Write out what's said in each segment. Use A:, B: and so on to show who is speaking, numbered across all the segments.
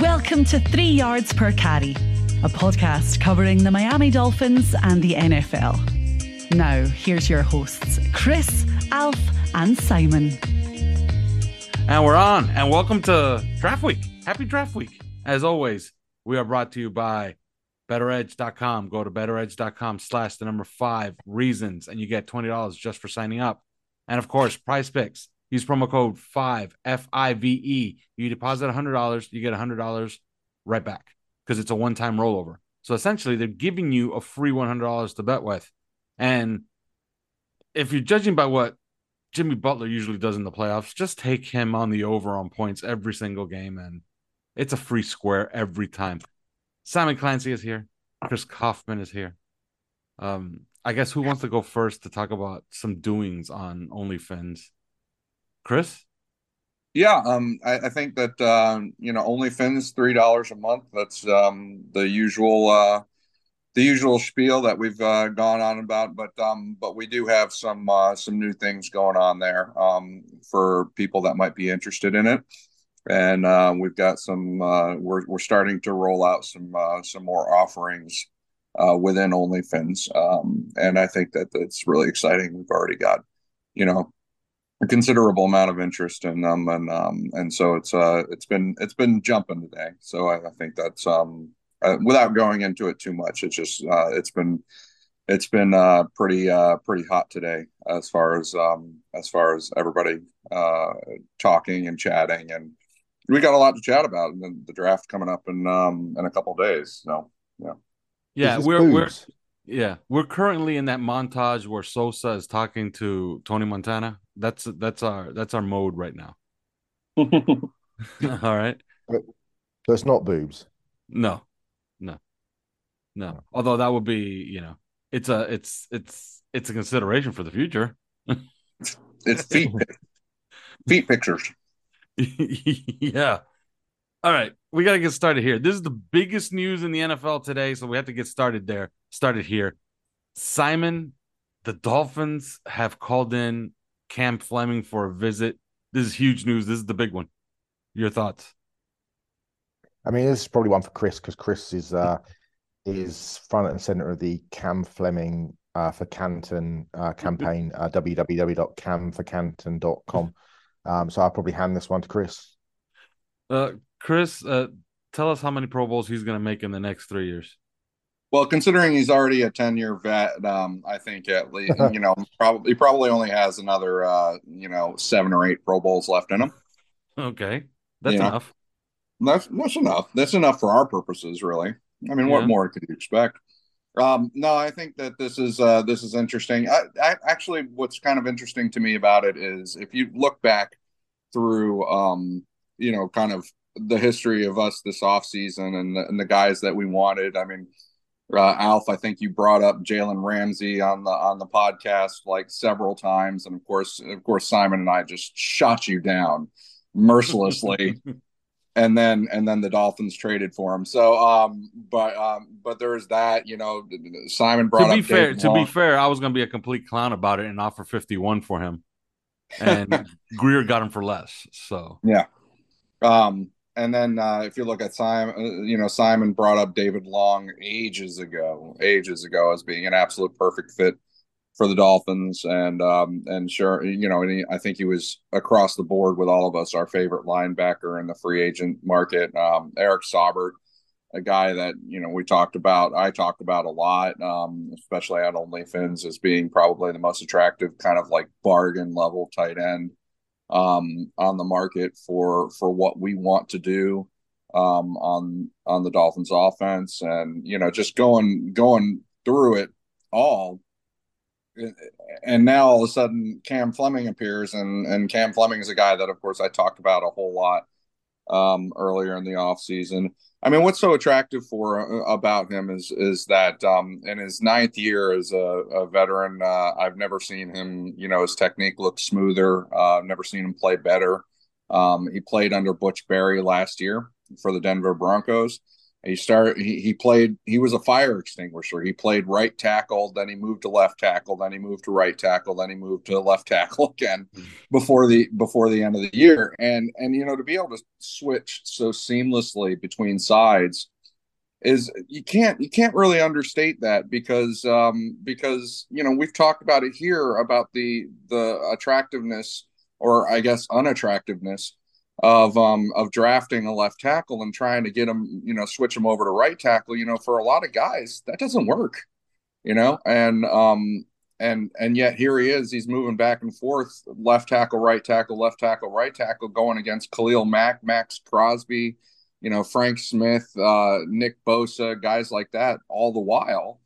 A: Welcome to Three Yards Per Carry, a podcast covering the Miami Dolphins and the NFL. Now, here's your hosts, Chris, Alf, and Simon.
B: And we're on, and welcome to Draft Week. Happy Draft Week. As always, we are brought to you by betteredge.com. Go to betteredge.com slash the number five reasons, and you get $20 just for signing up. And of course, prize picks. Use promo code five F I V E. You deposit $100, you get $100 right back because it's a one time rollover. So essentially, they're giving you a free $100 to bet with. And if you're judging by what Jimmy Butler usually does in the playoffs, just take him on the over on points every single game, and it's a free square every time. Simon Clancy is here. Chris Kaufman is here. Um, I guess who wants to go first to talk about some doings on OnlyFins? Chris?
C: Yeah, um, I, I think that um, you know OnlyFins three dollars a month. That's um, the usual uh, the usual spiel that we've uh, gone on about. But um, but we do have some uh, some new things going on there um, for people that might be interested in it. And uh, we've got some. Uh, we're we're starting to roll out some uh, some more offerings uh, within OnlyFins, um, and I think that that's really exciting. We've already got, you know, a considerable amount of interest in them, and um, and so it's uh, it's been it's been jumping today. So I, I think that's um, uh, without going into it too much. It's just uh, it's been it's been uh, pretty uh, pretty hot today as far as um, as far as everybody uh, talking and chatting, and we got a lot to chat about. And then the draft coming up in um, in a couple days. So yeah,
B: yeah, we're we're yeah we're currently in that montage where Sosa is talking to Tony Montana. That's that's our that's our mode right now. All right.
D: So it's not boobs.
B: No, no, no. Although that would be, you know, it's a it's it's it's a consideration for the future.
C: it's feet feet pictures.
B: yeah. All right, we got to get started here. This is the biggest news in the NFL today, so we have to get started there. Started here. Simon, the Dolphins have called in Cam Fleming for a visit. This is huge news. This is the big one. Your thoughts?
D: I mean, this is probably one for Chris because Chris is uh, is front and center of the Cam Fleming uh, for Canton uh, campaign, uh, www.camforcanton.com. Um, so I'll probably hand this one to Chris.
B: Uh, Chris, uh, tell us how many Pro Bowls he's going to make in the next three years.
C: Well, considering he's already a ten-year vet, um, I think at least you know probably he probably only has another uh, you know seven or eight Pro Bowls left in him.
B: Okay, that's
C: You know?
B: enough.
C: That's that's enough. That's enough for our purposes, really. I mean, what more could you expect? Um, no, I think that this is uh, this is interesting. I, I, actually, what's kind of interesting to me about it is if you look back through, um, you know, kind of the history of us this offseason and the, and the guys that we wanted. I mean, uh, Alf, I think you brought up Jalen Ramsey on the on the podcast like several times, and of course, of course, Simon and I just shot you down mercilessly and then and then the Dolphins traded for him. So, um, but um, but there's that. You know, Simon brought up.
B: to be fair,
C: David
B: to
C: Long.
B: be fair, I was going to be a complete clown about it and offer fifty-one for him, and Grier got him for less. So
C: Yeah. Um, and then uh, if you look at Simon, uh, you know, Simon brought up David Long ages ago, ages ago as being an absolute perfect fit for the Dolphins, and um, and sure, you know, he, I think he was across the board with all of us our favorite linebacker in the free agent market. Um, Eric Saubert, a guy that you know we talked about, I talked about a lot, um, especially at OnlyFins as being probably the most attractive kind of like bargain level tight end um, on the market for for what we want to do um, on on the Dolphins offense, and you know just going going through it all and now all of a sudden Cam Fleming appears, and and Cam Fleming is a guy that, of course, I talked about a whole lot um, earlier in the off season. I mean, what's so attractive for uh, about him is is that um, in his ninth year as a, a veteran, uh, I've never seen him. You know, his technique looks smoother. Uh, never seen him play better. Um, he played under Butch Barry last year for the Denver Broncos. He started. He, he played. He was a fire extinguisher. He played right tackle. Then he moved to left tackle. Then he moved to right tackle. Then he moved to left tackle again before the before the end of the year. And and you know to be able to switch so seamlessly between sides is you can't you can't really understate that because um because you know we've talked about it here about the the attractiveness or I guess unattractiveness of um of drafting a left tackle and trying to get him, you know, switch him over to right tackle, you know, for a lot of guys, that doesn't work, you know, and um and and yet here he is, he's moving back and forth, left tackle, right tackle, left tackle, right tackle, going against Khalil Mack, Maxx Crosby, you know, Frank Smith, uh, Nick Bosa, guys like that, all the while,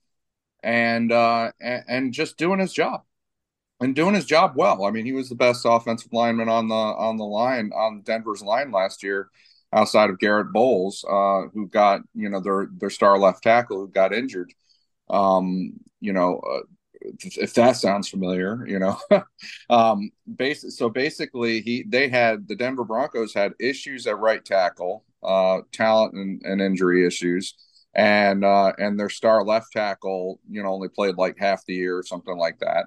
C: and uh, and, and just doing his job and doing his job well. I mean, he was the best offensive lineman on the on the line on Denver's line last year, outside of Garett Bolles, uh, who got you know their their star left tackle who got injured. Um, you know, uh, if that sounds familiar, you know, um, basic. So basically, he they had the Denver Broncos had issues at right tackle, uh, talent and, and injury issues. And uh, and their star left tackle, you know, only played like half the year or something like that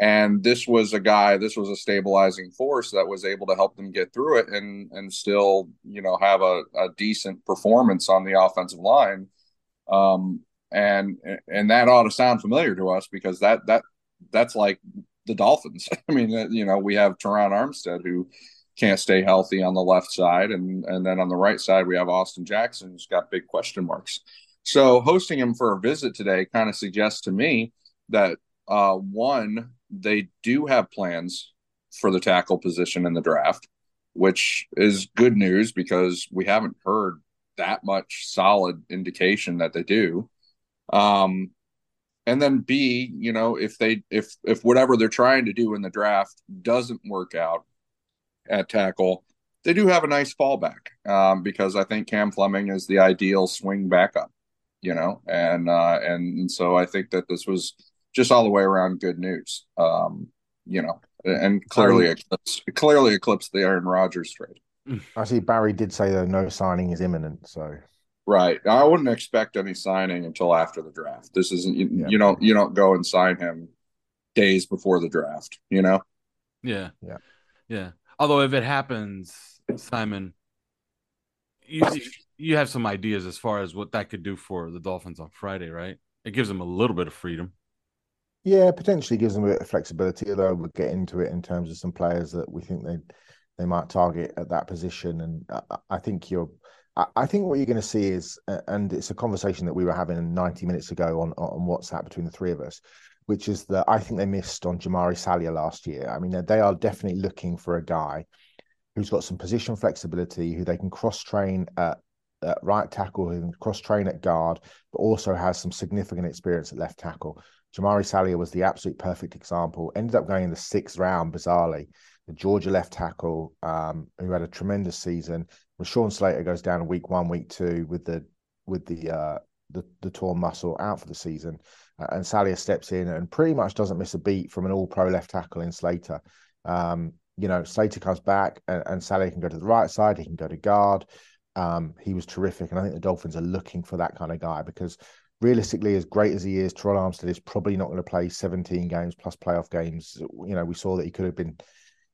C: and this was a guy this was a stabilizing force that was able to help them get through it and and still you know have a, a decent performance on the offensive line. Um and and that ought to sound familiar to us because that that that's like the dolphins. I mean you know we have Terron Armstead who can't stay healthy on the left side and and then on the right side we have austin jackson who's got big question marks. So hosting him for a visit today kind of suggests to me that uh, one they do have plans for the tackle position in the draft, which is good news because we haven't heard that much solid indication that they do. Um, and then B, you know, if they if if whatever they're trying to do in the draft doesn't work out at tackle, they do have a nice fallback um, because I think Cam Fleming is the ideal swing backup, you know, and uh, and, and so I think that this was just all the way around good news. Um, you know, and clearly Barry, eclipsed, clearly eclipsed the Aaron Rodgers trade.
D: I see Barry did say that no signing is imminent, so
C: right. I wouldn't expect any signing until after the draft. This isn't you, yeah. you don't you don't go and sign him days before the draft. You know.
B: Yeah.
D: Yeah.
B: Yeah. Although if it happens, Simon, you you have some ideas as far as what that could do for the Dolphins on Friday, right? It gives them a little bit of freedom.
D: Yeah, potentially gives them a bit of flexibility, although we'll get into it in terms of some players that we think they they might target at that position. And I, I think you're, I think what you're going to see is, and it's a conversation that we were having 90 minutes ago on on WhatsApp between the three of us, which is that I think they missed on Jamaree Salyer last year. I mean, they are definitely looking for a guy who's got some position flexibility, who they can cross train at, at right tackle, who can cross train at guard, but also has some significant experience at left tackle. Jamaree Salyer was the absolute perfect example. Ended up going in the sixth round, bizarrely. The Georgia left tackle, um, who had a tremendous season. Rashawn Slater goes down week one, week two with the with the uh, the, the torn muscle out for the season, uh, and Salyer steps in and pretty much doesn't miss a beat from an All Pro left tackle in Slater. Um, you know, Slater comes back and, and Salyer can go to the right side. He can go to guard. Um, he was terrific, and I think the Dolphins are looking for that kind of guy because realistically, as great as he is, Terron Armstead is probably not going to play 17 games plus playoff games. You know, we saw that he could have been,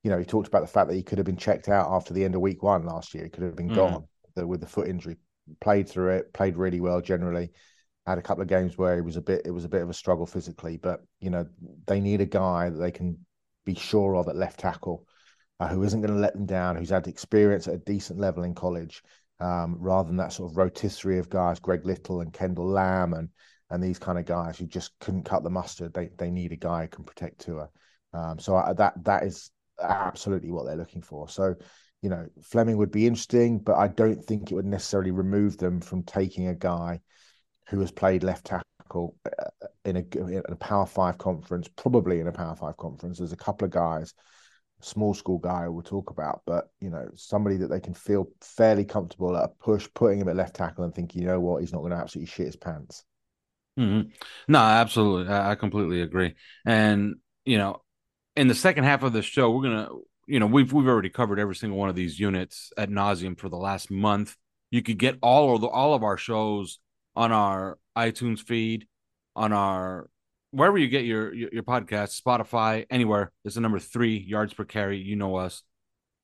D: you know, he talked about the fact that he could have been checked out after the end of week one last year. He could have been mm. gone with the foot injury. Played through it, played really well generally. had a couple of games where he was a bit it was a bit of a struggle physically, but you know they need a guy that they can be sure of at left tackle, uh, who isn't going to let them down, who's had experience at a decent level in college, um, rather than that sort of rotisserie of guys, Greg Little and Kendall Lamm and and these kind of guys who just couldn't cut the mustard. They they need a guy who can protect Tua. Um, so I, that that is absolutely what they're looking for. So you know Fleming would be interesting, but I don't think it would necessarily remove them from taking a guy who has played left tackle uh, in a, in a Power Five conference, probably in a Power Five conference. There's a couple of guys, small school guy we'll talk about, but you know somebody that they can feel fairly comfortable at a push, putting him at left tackle and thinking, you know what, he's not going to absolutely shit his pants.
B: Mm-hmm. No, absolutely, I, I completely agree. And you know, in the second half of the show, we're gonna, you know, we've we've already covered every single one of these units at nauseum for the last month. You could get all of the, all of our shows on our iTunes feed, on our wherever you get your your, your podcast, Spotify, anywhere. This is number three yards per carry. You know us.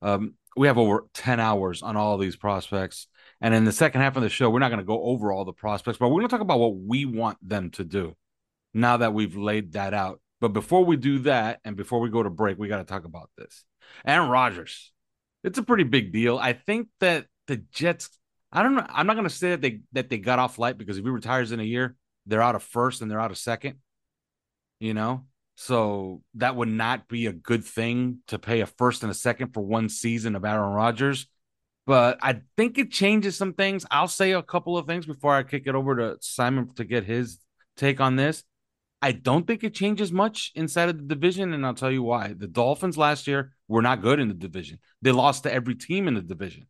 B: Um, we have over ten hours on all of these prospects, and in the second half of the show, we're not going to go over all the prospects, but we're going to talk about what we want them to do. Now that we've laid that out, but before we do that, and before we go to break, we got to talk about this. Aaron Rodgers. It's a pretty big deal. I think that the Jets I don't know. I'm not going to say that they that they got off light because if he retires in a year, they're out of first and they're out of second. You know, so that would not be a good thing to pay a first and a second for one season of Aaron Rodgers. But I think it changes some things. I'll say a couple of things before I kick it over to Simon to get his take on this. I don't think it changes much inside of the division, and I'll tell you why. The Dolphins last year were not good in the division. They lost to every team in the division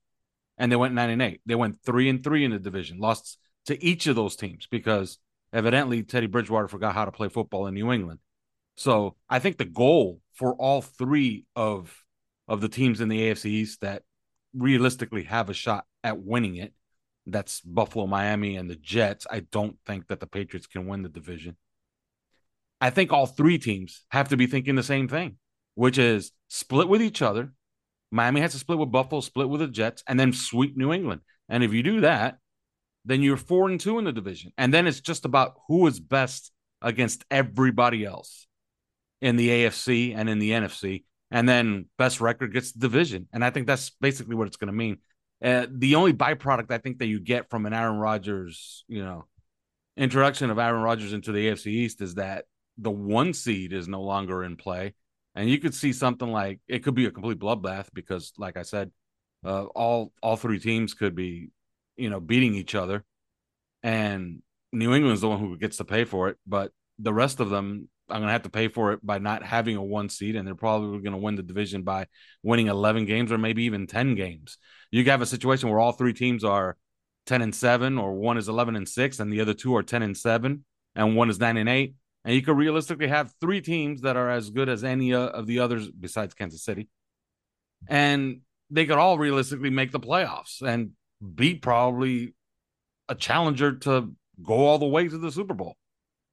B: and they went nine and eight. They went three and three in the division, lost to each of those teams because evidently Teddy Bridgewater forgot how to play football in New England. So I think the goal for all three of of the teams in the AFC East that realistically have a shot at winning it, that's Buffalo, Miami, and the Jets. I don't think that the Patriots can win the division. I think all three teams have to be thinking the same thing, which is split with each other Miami has to split with Buffalo, split with the Jets, and then sweep New England. And if you do that, then you're four and two in the division. And then it's just about who is best against everybody else in the AFC and in the NFC. And then best record gets the division. And I think that's basically what it's going to mean. Uh, the only byproduct I think that you get from an Aaron Rodgers, you know, introduction of Aaron Rodgers into the AFC East is that the one seed is no longer in play and you could see something like it could be a complete bloodbath because, like I said, uh, all all three teams could be, you know, beating each other, and New England's the one who gets to pay for it, but the rest of them, I'm gonna have to pay for it by not having a one seed, and they're probably gonna win the division by winning 11 games or maybe even 10 games. You have a situation where all three teams are 10 and seven, or one is 11 and six, and the other two are 10 and seven, and one is nine and eight. And you could realistically have three teams that are as good as any of the others besides Kansas City, and they could all realistically make the playoffs. And beat probably a challenger to go all the way to the Super Bowl.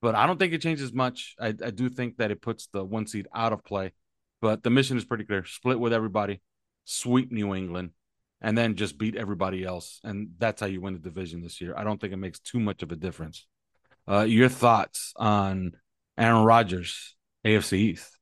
B: But I don't think it changes much. I, I do think that it puts the one seed out of play. But the mission is pretty clear: split with everybody, sweep New England, and then just beat everybody else. And that's how you win the division this year. I don't think it makes too much of a difference. Uh, your thoughts on Aaron Rodgers, AFC East?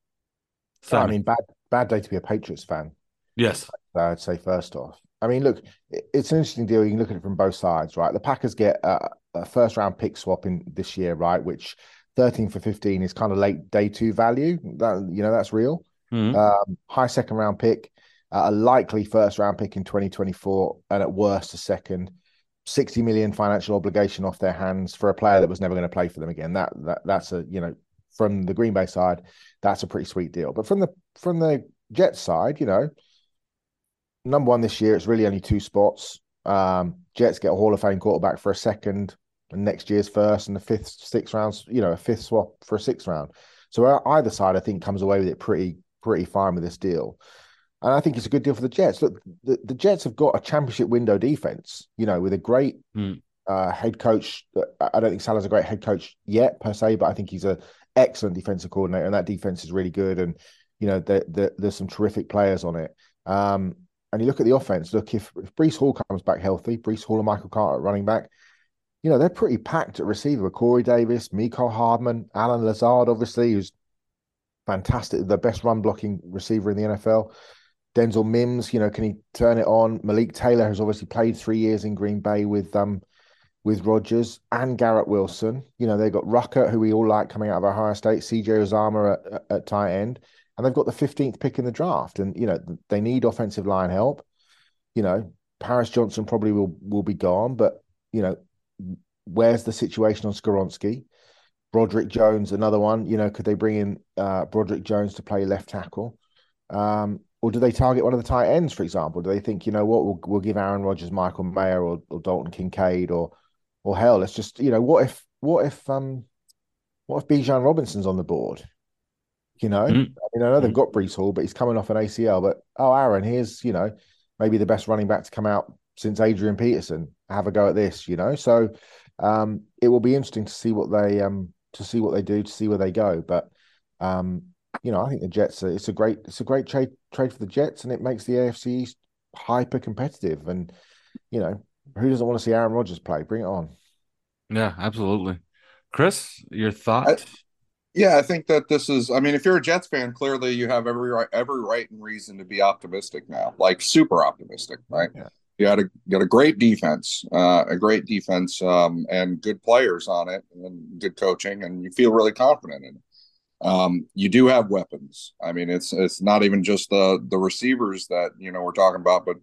D: I mean, bad bad day to be a Patriots fan.
B: Yes,
D: I'd say first off. I mean, look, it's an interesting deal. You can look at it from both sides, right? The Packers get a, a first round pick swap in this year, right? Which 13 for 15 is kind of late day two value. That you know, that's real. Mm-hmm. Um, high second round pick, uh, a likely first round pick in 2024, and at worst a second. 60 million financial obligation off their hands for a player that was never going to play for them again. That that that's a you know from the Green Bay side, that's a pretty sweet deal. But from the from the Jets side, you know, number one this year, it's really only two spots. Um, Jets get a Hall of Fame quarterback for a second, and next year's first, and the fifth, sixth rounds, you know, a fifth swap for a sixth round. So either side, I think, comes away with it pretty pretty fine with this deal. And I think it's a good deal for the Jets. Look, the, the Jets have got a championship window defense, you know, with a great mm. uh, head coach. I don't think Salah's a great head coach yet, per se, but I think he's a excellent defensive coordinator, and that defense is really good. And, you know, the, the, there's some terrific players on it. Um, and you look at the offense, look, if, if Breece Hall comes back healthy, Breece Hall and Michael Carter running back, you know, they're pretty packed at receiver. Corey Davis, Mecole Hardman, Allen Lazard, obviously, who's fantastic, the best run blocking receiver in the NFL. Denzel Mims, you know, can he turn it on? Malik Taylor has obviously played three years in Green Bay with um with Rodgers and Garrett Wilson. You know, they've got Ruckert, who we all like coming out of Ohio State, CJ Uzomah at, at tight end, and they've got the 15th pick in the draft. And, you know, they need offensive line help. You know, Paris Johnson probably will will be gone, but you know, where's the situation on Skoronski? Broderick Jones, another one. You know, could they bring in uh, Broderick Jones to play left tackle? Um, or do they target one of the tight ends, for example? Do they think, you know what, we'll, we'll give Aaron Rodgers Michael Mayer or, or Dalton Kincaid or or hell, let's just, you know, what if what if um what if Bijan Robinson's on the board? You know, mm-hmm. I mean, I know they've got Breece Hall, but he's coming off an ACL. But oh, Aaron, here's you know maybe the best running back to come out since Adrian Peterson. Have a go at this, you know. So um, it will be interesting to see what they um to see what they do, to see where they go. But um, you know, I think the Jets are, it's a great it's a great trade trade for the Jets, and it makes the AFC East hyper competitive. And you know, who doesn't want to see Aaron Rodgers play? Bring it on.
B: Yeah, absolutely. Chris, your thoughts?
C: Yeah, I think that this is. I mean, if you're a Jets fan, clearly you have every right, every right and reason to be optimistic now, like super optimistic, right? Yeah. You had a you got a great defense, uh, a great defense, um, and good players on it, and good coaching, and you feel really confident in it. Um, you do have weapons. I mean, it's it's not even just the the receivers that you know we're talking about, but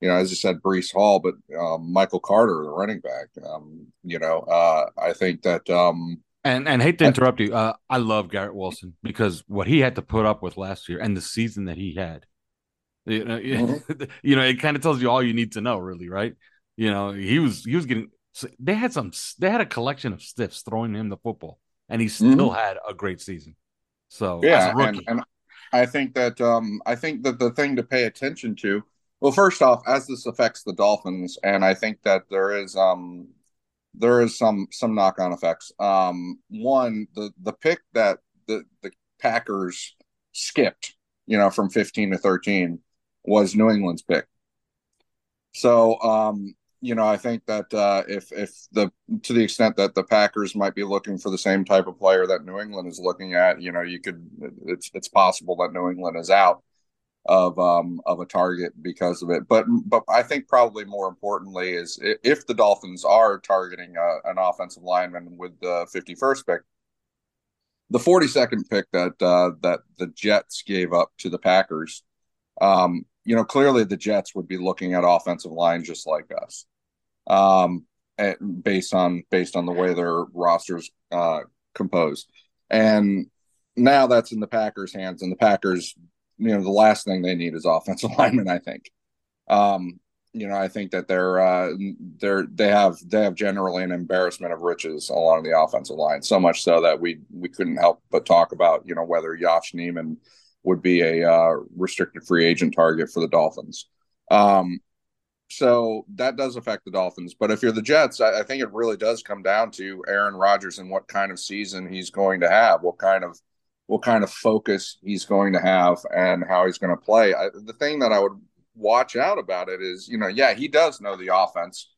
C: you know, as you said, Breece Hall, but um, Michael Carter, the running back. Um, you know, uh, I think that.
B: And and hate to interrupt you, uh, I love Garrett Wilson because what he had to put up with last year and the season that he had, you know, mm-hmm. you know, it kind of tells you all you need to know, really, right? You know, he was he was getting. They had some. They had a collection of stiffs throwing him the football, and he still mm-hmm. had a great season. So
C: yeah, and, and I think that um, I think that the thing to pay attention to well, first off, as this affects the Dolphins, and I think that there is um there is some some knock on effects. Um, one, the the pick that the the Packers skipped, you know, from fifteen to thirteen, was New England's pick. So, um, you know, I think that uh, if if the to the extent that the Packers might be looking for the same type of player that New England is looking at, you know, you could it's it's possible that New England is out of um of a target because of it. But but I think probably more importantly is if the Dolphins are targeting a, uh, an offensive lineman with the 51st pick, the 42nd pick that uh, that the Jets gave up to the Packers, um, you know, clearly the Jets would be looking at offensive line just like us, um, based on based on the way their rosters uh, composed, and now that's in the Packers' hands, and the Packers you know the last thing they need is offensive linemen. I think. Um, you know, I think that they're uh, they're they have they have generally an embarrassment of riches along the offensive line. So much so that we we couldn't help but talk about you know whether Yosh Nijman would be a uh, restricted free agent target for the Dolphins. Um, so that does affect the Dolphins. But if you're the Jets, I, I, think it really does come down to Aaron Rodgers and what kind of season he's going to have, what kind of what kind of focus he's going to have and how he's going to play. I, the thing that I would watch out about it is, you know, yeah, he does know the offense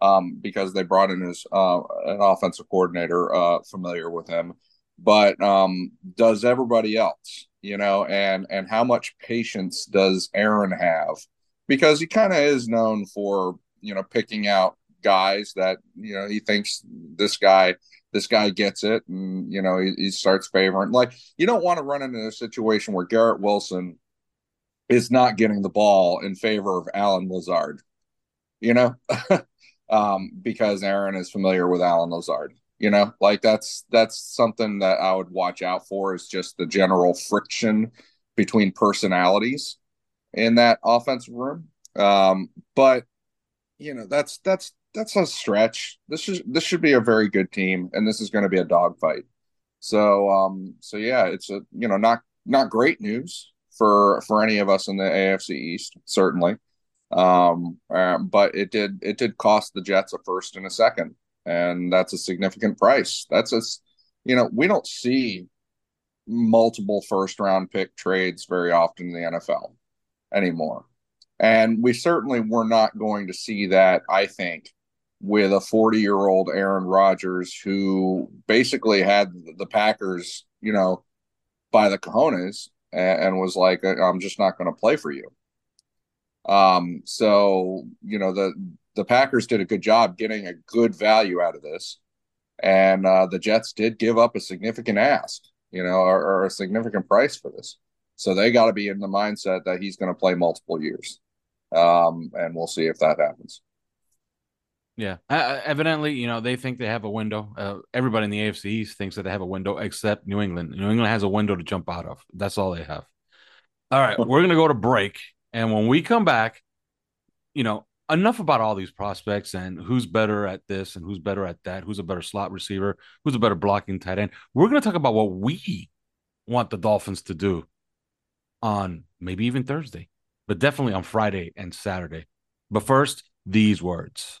C: um, because they brought in his uh, an offensive coordinator uh, familiar with him. But um, does everybody else, you know, and and how much patience does Aaron have? Because he kind of is known for you know picking out guys that you know he thinks this guy this guy gets it and you know he, he starts favoring like you don't want to run into a situation where garrett wilson is not getting the ball in favor of allen lazard you know? Um, because aaron is familiar with allen lazard you know? Like that's that's something that i would watch out for is just the general friction between personalities in that offensive room. Um, but you know that's that's that's a stretch. This is this should be a very good team, and this is going to be a dogfight. So um, so yeah, it's a you know not not great news for for any of us in the AFC East, certainly. Um, uh, but it did it did cost the Jets a first and a second, and that's a significant price. That's a you know we don't see multiple first round pick trades very often in the NFL anymore. And we certainly were not going to see that, I think, with a 40 year old Aaron Rodgers who basically had the Packers, you know, by the cojones and, and was like, I'm just not going to play for you. Um, so, you know, the, the Packers did a good job getting a good value out of this. And uh, the Jets did give up a significant ask, you know, or, or a significant price for this. So they got to be in the mindset that he's going to play multiple years. Um, and we'll see if that happens.
B: Yeah, uh, evidently, you know they think they have a window. Uh, everybody in the AFC East thinks that they have a window, except New England. New England has a window to jump out of. That's all they have. All right, we're gonna go to break, and when we come back, you know, enough about all these prospects and who's better at this and who's better at that, who's a better slot receiver, who's a better blocking tight end. We're gonna talk about what we want the Dolphins to do on maybe even Thursday, but definitely on Friday and Saturday. But first, these words.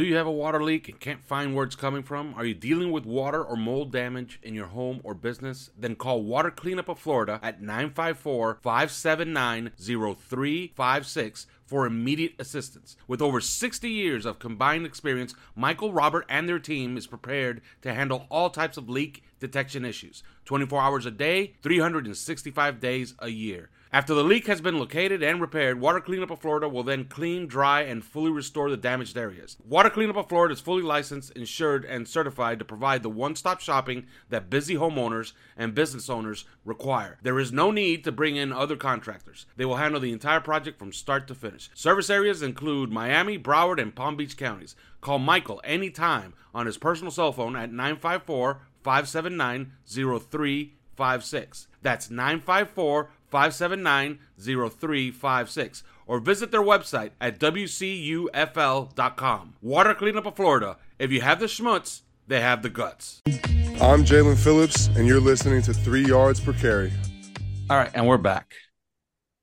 B: Do you have a water leak and can't find where it's coming from? Are you dealing with water or mold damage in your home or business? Then call Water Cleanup of Florida at 954 579 0356 for immediate assistance. With over 60 years of combined experience, Michael, Robert, and their team is prepared to handle all types of leak detection issues 24 hours a day, 365 days a year. After the leak has been located and repaired, Water Cleanup of Florida will then clean, dry, and fully restore the damaged areas. Water Cleanup of Florida is fully licensed, insured, and certified to provide the one stop shopping that busy homeowners and business owners require. There is no need to bring in other contractors. They will handle the entire project from start to finish. Service areas include Miami, Broward, and Palm Beach counties. Call Michael anytime on his personal cell phone at 954 579 0356. That's 954 579 0356 or visit their website at WCUFL.com. Water Cleanup of Florida. If you have the schmutz, they have the guts.
E: I'm Jaelan Phillips, and you're listening to Three Yards Per Carry.
B: All right, and we're back.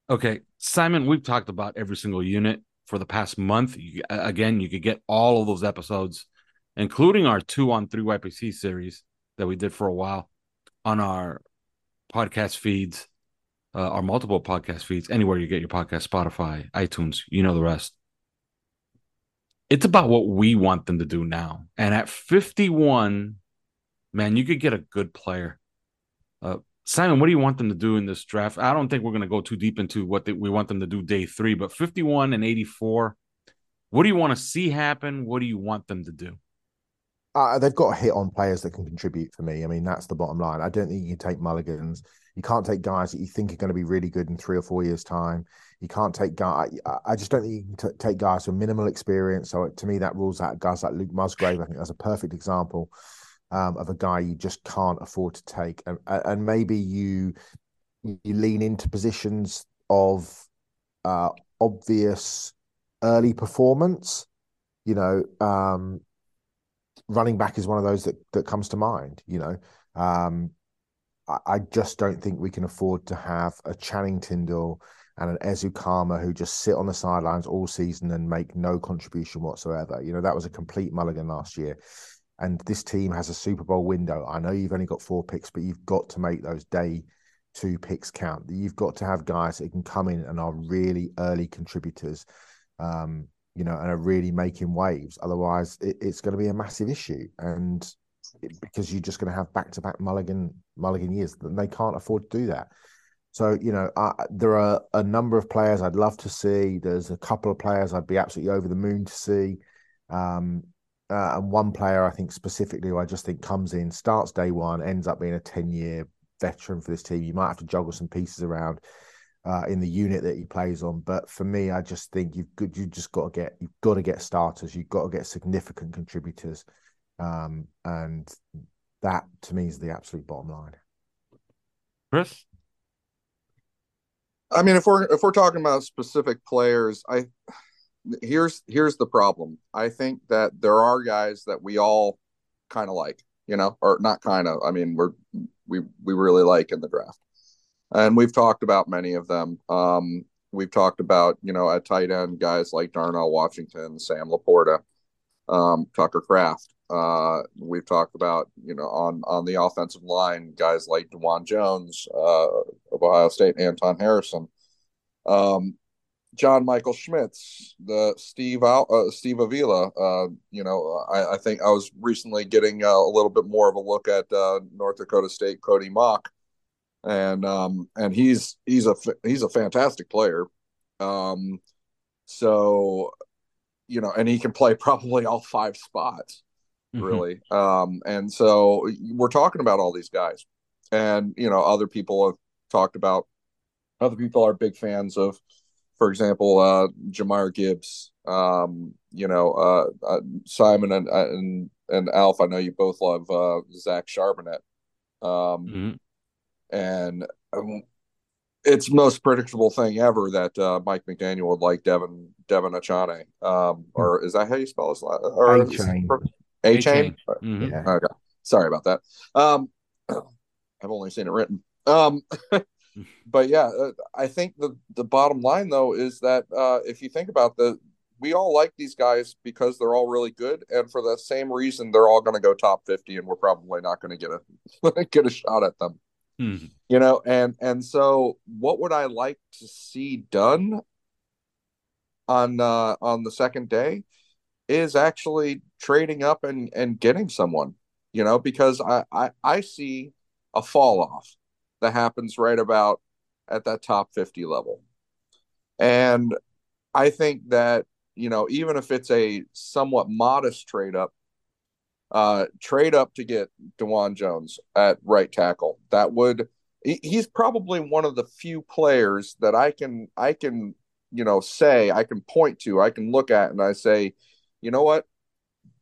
B: Okay, Simon, we've talked about every single unit for the past month. You, again, you could get all of those episodes, including our two on three YPC series that we did for a while on our podcast feeds uh, our multiple podcast feeds, anywhere you get your podcast, Spotify, iTunes, you know the rest. It's about what we want them to do now. And at 51, man, you could get a good player. Uh, Simon, what do you want them to do in this draft? I don't think we're going to go too deep into what we want them to do day three, but 51 and 84, what do you want to see happen? What do you want them to do?
D: Uh, they've got to hit on players that can contribute for me. I mean, that's the bottom line. I don't think you take mulligans. You can't take guys that you think are going to be really good in three or four years' time. You can't take guys. I just don't think you can t- take guys with minimal experience. So to me, that rules out guys like Luke Musgrave. I think that's a perfect example um, of a guy you just can't afford to take, and, and maybe you you lean into positions of uh, obvious early performance. You know, um, running back is one of those that that comes to mind. You know, um, I, just don't think we can afford to have a Channing Tindall and an Ezukanma who just sit on the sidelines all season and make no contribution whatsoever. You know, that was a complete mulligan last year. And this team has a Super Bowl window. I know you've only got four picks, but you've got to make those day two picks count. You've got to have guys that can come in and are really early contributors. Um, you know, and are really making waves. Otherwise, it, it's going to be a massive issue, and because you're just going to have back-to-back mulligan mulligan years, they can't afford to do that. So, you know, uh, there are a number of players I'd love to see. There's a couple of players I'd be absolutely over the moon to see. Um, uh, and one player I think specifically who I just think comes in, starts day one, ends up being a 10 year veteran for this team. You might have to juggle some pieces around uh, in the unit that he plays on. But for me, I just think you've got, you just got to get you've got to get starters. You've got to get significant contributors, um, and that to me is the absolute bottom line.
B: Chris,
C: I mean, if we're if we're talking about specific players, I here's here's the problem. I think that there are guys that we all kind of like, you know, or not kind of. I mean, we're we we really like in the draft and we've talked about many of them. Um, we've talked about you know at tight end guys like Darnell Washington, Sam LaPorta, um, Tucker Kraft. Uh, we've talked about you know on on the offensive line guys like Dawand Jones uh, of Ohio State, Anton Harrison, um, John Michael Schmitz, the Steve uh, Steve Avila. Uh, you know, I, I, think I was recently getting uh, a little bit more of a look at uh, North Dakota State Cody Mauch and um and he's he's a he's a fantastic player. Um so you know and he can play probably all five spots mm-hmm. really mm-hmm. um and so we're talking about all these guys and you know other people have talked about other people are big fans of for example uh Jahmyr Gibbs um you know uh, uh Simon and and and Alf I know you both love uh Zach Charbonnet um mm-hmm and um, it's most predictable thing ever that uh, Mike McDaniel would like Devin Devin Achane. Um, or is that how you spell his last? Or A chain. A chain. Mm-hmm. Yeah. Okay. Sorry about that. Um, I've only seen it written. Um, but yeah, uh, I think the the bottom line though is that uh, if you think about the we all like these guys because they're all really good, and for the same reason, they're all going to go top fifty, and we're probably not going to get a get a shot at them. Mm-hmm. You know, and and so what would I like to see done on uh on the second day is actually trading up and and getting someone, you know, because I I, I see a fall off that happens right about at that top 50 level. And I think that, you know, even if it's a somewhat modest trade up, uh, trade up to get Dawand Jones at right tackle. That would he's probably one of the few players that I can I can you know say I can point to I can look at and I say, you know what,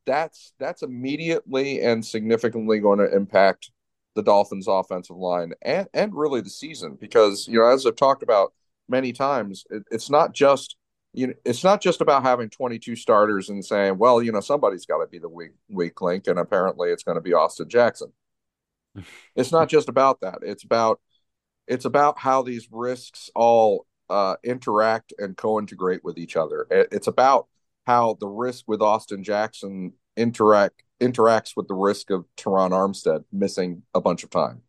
C: that's that's immediately and significantly going to impact the Dolphins' offensive line and and really the season because you know as I've talked about many times, it, it's not just you know, it's not just about having 22 starters and saying, well, you know, somebody's got to be the weak weak link, and apparently it's going to be Austin Jackson. it's not just about that. It's about it's about how these risks all uh, interact and co-integrate with each other. It's about how the risk with Austin Jackson interact interacts with the risk of Terron Armstead missing a bunch of time,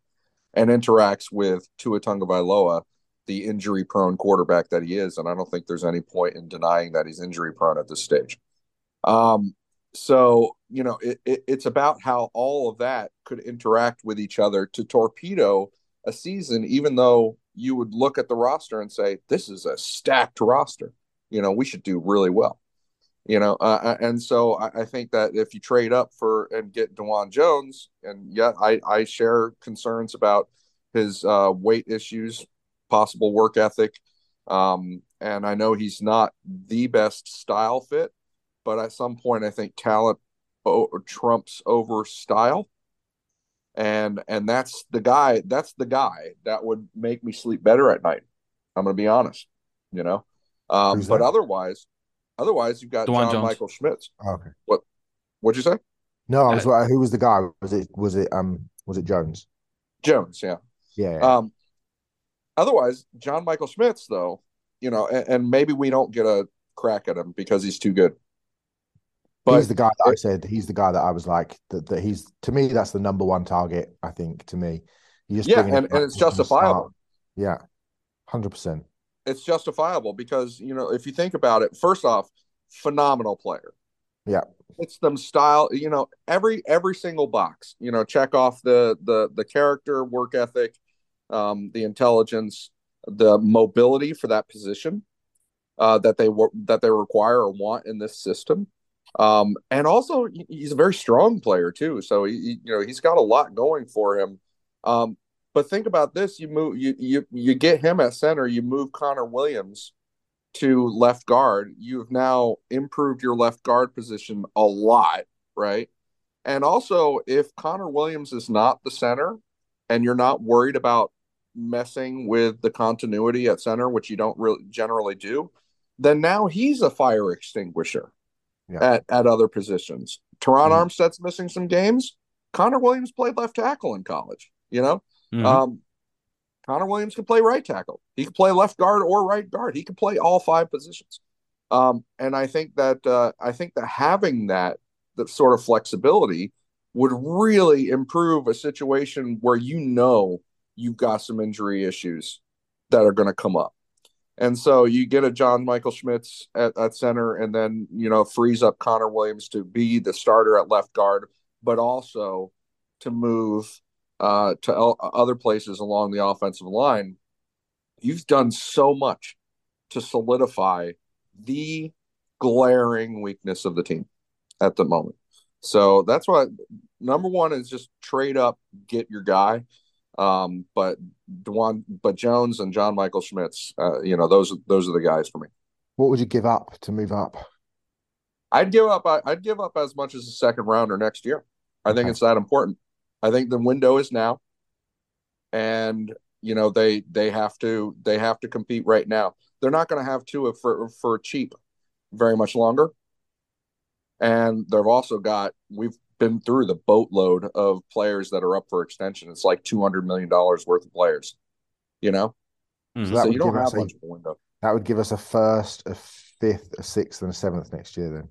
C: and interacts with Tua Tagovailoa the injury prone quarterback that he is. And I don't think there's any point in denying that he's injury prone at this stage. Um, so, you know, it, it, it's about how all of that could interact with each other to torpedo a season, even though you would look at the roster and say, this is a stacked roster. You know, we should do really well. You know, uh, uh and so I, I, think that if you trade up for and get Dawand Jones, and yet I, I share concerns about his uh, weight issues possible work ethic. Um, and I know he's not the best style fit, but at some point I think talent trumps over style. And and that's the guy, that's the guy that would make me sleep better at night. I'm going to be honest, you know. Um, but otherwise, otherwise you've got Dawand John Jones. Michael Schmitz.
D: Oh, okay.
C: What what'd you say?
D: No, I was uh, who was the guy? Was it was it um was it Jones?
C: Jones, yeah.
D: Yeah. yeah.
C: Um otherwise, John Michael Schmitz, though, you know, and, and, maybe we don't get a crack at him because he's too good.
D: But he's the guy that I said he's the guy that I was like that, that he's to me that's the number one target. I think to me,
C: you just yeah, and, and it's justifiable.
D: Yeah, hundred percent.
C: It's justifiable because you know if you think about it, first off, phenomenal player.
D: Yeah,
C: it's them style. You know every every single box. You know check off the the the character, work ethic, um, the intelligence, the mobility for that position uh, that they were that they require or want in this system. Um, and also, he's a very strong player too. So he, you know, he's got a lot going for him. Um, but think about this: you move, you you you get him at center. You move Connor Williams to left guard. You've now improved your left guard position a lot, right? And also, if Connor Williams is not the center, and you're not worried about messing with the continuity at center, which you don't really generally do, then now he's a fire extinguisher yeah. at, at other positions. Terron mm-hmm. Armstead's missing some games. Connor Williams played left tackle in college, you know? Mm-hmm. Um, Connor Williams can play right tackle. He can play left guard or right guard. He can play all five positions. Um, and I think that uh, I think that having that that sort of flexibility would really improve a situation where you know you've got some injury issues that are going to come up. And so you get a John Michael Schmitz at, at center and then, you know, frees up Connor Williams to be the starter at left guard, but also to move uh, to el- other places along the offensive line. You've done so much to solidify the glaring weakness of the team at the moment. So that's why number one is just trade up, get your guy. Um, but Dwan, but Jones and John Michael Schmitz, uh, you know, those those are the guys for me.
D: What would you give up to move up?
C: I'd give up. I'd give up as much as a second rounder next year. I okay. think it's that important. I think the window is now, and you know they they have to they have to compete right now. They're not going to have Tua for for cheap very much longer. And they've also got we've been through the boatload of players that are up for extension. It's like two hundred million dollars worth of players. You know,
D: mm-hmm. so, so you don't have much of a window. That would give us a first, a fifth, a sixth, and a seventh next year. Then.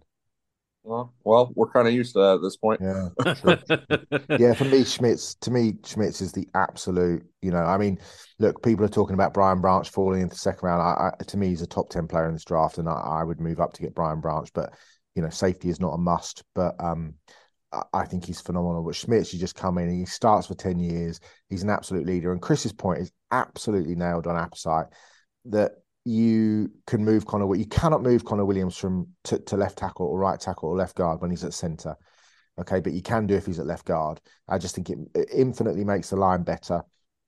C: Well, well, we're kind of used to that at this point.
D: Yeah, yeah. For me, Schmitz. To me, Schmitz is the absolute. You know, I mean, look, people are talking about Brian Branch falling into the second round. I, I, to me, he's a top ten player in this draft, and I, I would move up to get Brian Branch. But you know, safety is not a must. But um, I think he's phenomenal. But Schmitz, you just come in and he starts for 10 years. He's an absolute leader. And Chris's point is absolutely nailed on Apposite that you can move Connor. You cannot move Connor Williams from to, to left tackle or right tackle or left guard when he's at center. Okay, but you can do if he's at left guard. I just think it, it infinitely makes the line better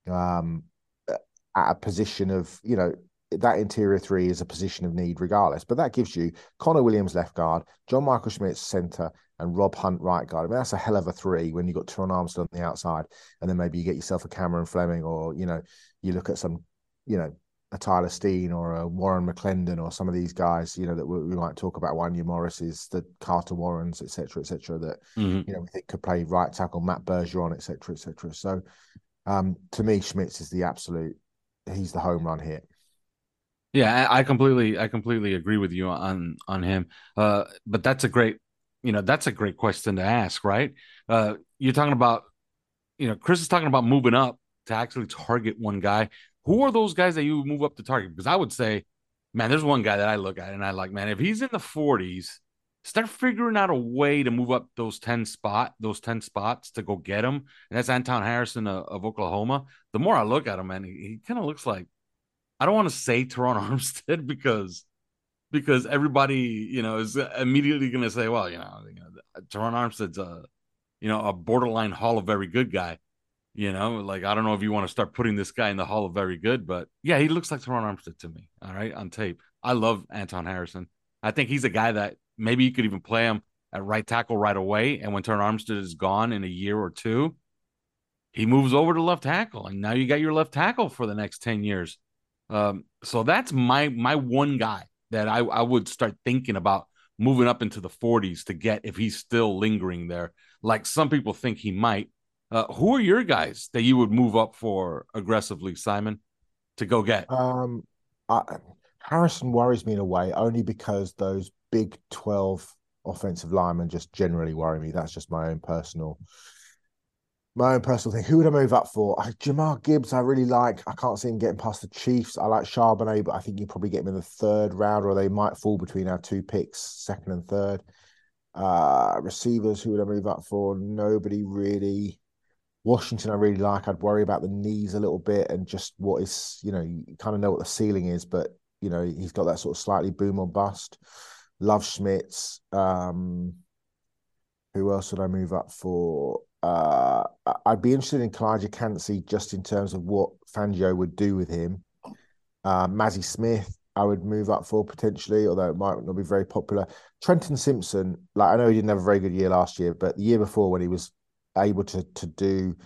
D: um, at a position of, you know, that interior three is a position of need regardless. But that gives you Connor Williams left guard, John Michael Schmitz center, and Rob Hunt right guard. I mean, that's a hell of a three when you've got Terron Armstead on the outside, and then maybe you get yourself a Cameron Fleming, or you know, you look at some, you know, a Tyler Steen or a Warren McClendon or some of these guys, you know, that we, we might talk about. Wanya Morris's, the Carter Warrens, etc., etc. that mm-hmm. you know we think could play right tackle, Matt Bergeron, etc., etc. So, um, to me, Schmitz is the absolute. He's the home run hit.
B: Yeah, I completely, I completely agree with you on on him. Uh, but that's a great you know that's a great question to ask right uh you're talking about you know chris is talking about moving up to actually target one guy who are those guys that you move up to target? Because i would say man there's one guy that i look at and i like man if he's in the 40s start figuring out a way to move up those 10 spot those 10 spots to go get him. And that's anton harrison of, of oklahoma. The more i look at him man he, he kind of looks like i don't want to say Terron armstead because because everybody, you know, is immediately going to say, well, you know, you know, Terron Armstead's a, you know, a borderline Hall of Very Good guy. You know, like I don't know if you want to start putting this guy in the Hall of Very Good, but yeah, he looks like Terron Armstead to me. All right, on tape. I love Anton Harrison. I think he's a guy that maybe you could even play him at right tackle right away. And when Terron Armstead is gone in a year or two, he moves over to left tackle, and now you got your left tackle for the next ten years. Um, so that's my my one guy that I, I would start thinking about moving up into the 40s to get if he's still lingering there, like some people think he might. Uh, who are your guys that you would move up for aggressively, Simon, to go get?
D: Um, I, Harrison worries me in a way only because those Big 12 offensive linemen just generally worry me. That's just my own personal my own personal thing. Who would I move up for? I, Jahmyr Gibbs, I really like. I can't see him getting past the Chiefs. I like Charbonnet, but I think you probably get him in the third round, or they might fall between our two picks, second and third. Uh, receivers, who would I move up for? Nobody really. Washington, I really like. I'd worry about the knees a little bit and just what is, you know, you kind of know what the ceiling is, but you know, he's got that sort of slightly boom or bust. Love Schmitz. Um, who else would I move up for? Uh, I'd be interested in Calijah Kancey just in terms of what Fangio would do with him. Uh, Mazi Smith, I would move up for potentially, although it might not be very popular. Trenton Simpson, like I know he didn't have a very good year last year, but the year before when he was able to to do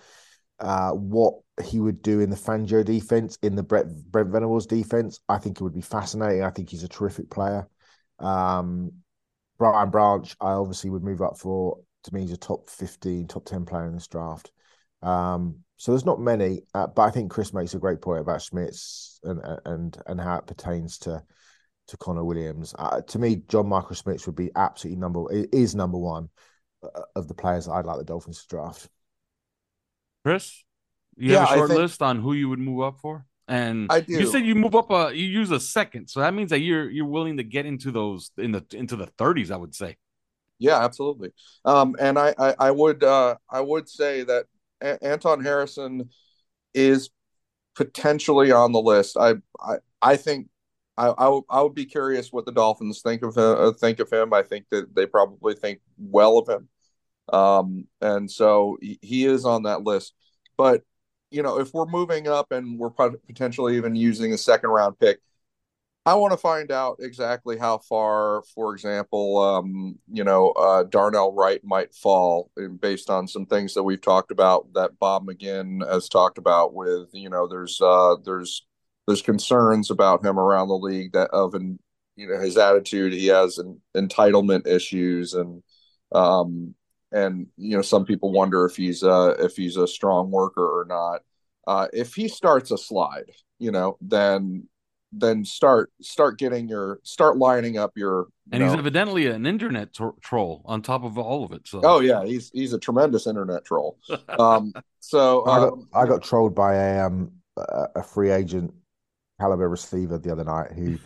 D: uh, what he would do in the Fangio defense, in the Brett Brent Venables defense, I think it would be fascinating. I think he's a terrific player. Um, Brian Branch, I obviously would move up for. To me, he's a top fifteen, top ten player in this draft. Um, so there's not many, uh, but I think Chris makes a great point about Schmitz and and and how it pertains to to Connor Williams. Uh, to me, John Michael Schmitz would be absolutely number is number one of the players I'd like the Dolphins to draft.
B: Chris, you yeah, have a short think, list on who you would move up for? And
C: I do.
B: You said you move up a you use a second, so that means that you're you're willing to get into those in the into the 30s. I would say.
C: Yeah, absolutely. Um, and I, I I would uh I would say that a- Anton Harrison is potentially on the list. I I I think I, I, w- I would be curious what the Dolphins think of him. Uh, think of him. I think that they probably think well of him, um, and so he, is on that list. But you know, if we're moving up and we're potentially even using a second round pick, I want to find out exactly how far, for example, um, you know, uh, Darnell Wright might fall based on some things that we've talked about that Bob McGinn has talked about with, you know, there's, uh, there's, there's concerns about him around the league that of, an, you know, his attitude, he has an entitlement issues and, um, and you know some people wonder if he's uh if he's a strong worker or not. Uh if he starts a slide you know then then start start getting your start lining up your
B: and know. he's evidently an internet t- troll on top of all of it so.
C: Oh yeah he's he's a tremendous internet troll. Um so
D: I, got, um, I got trolled by a um a free agent caliber receiver the other night who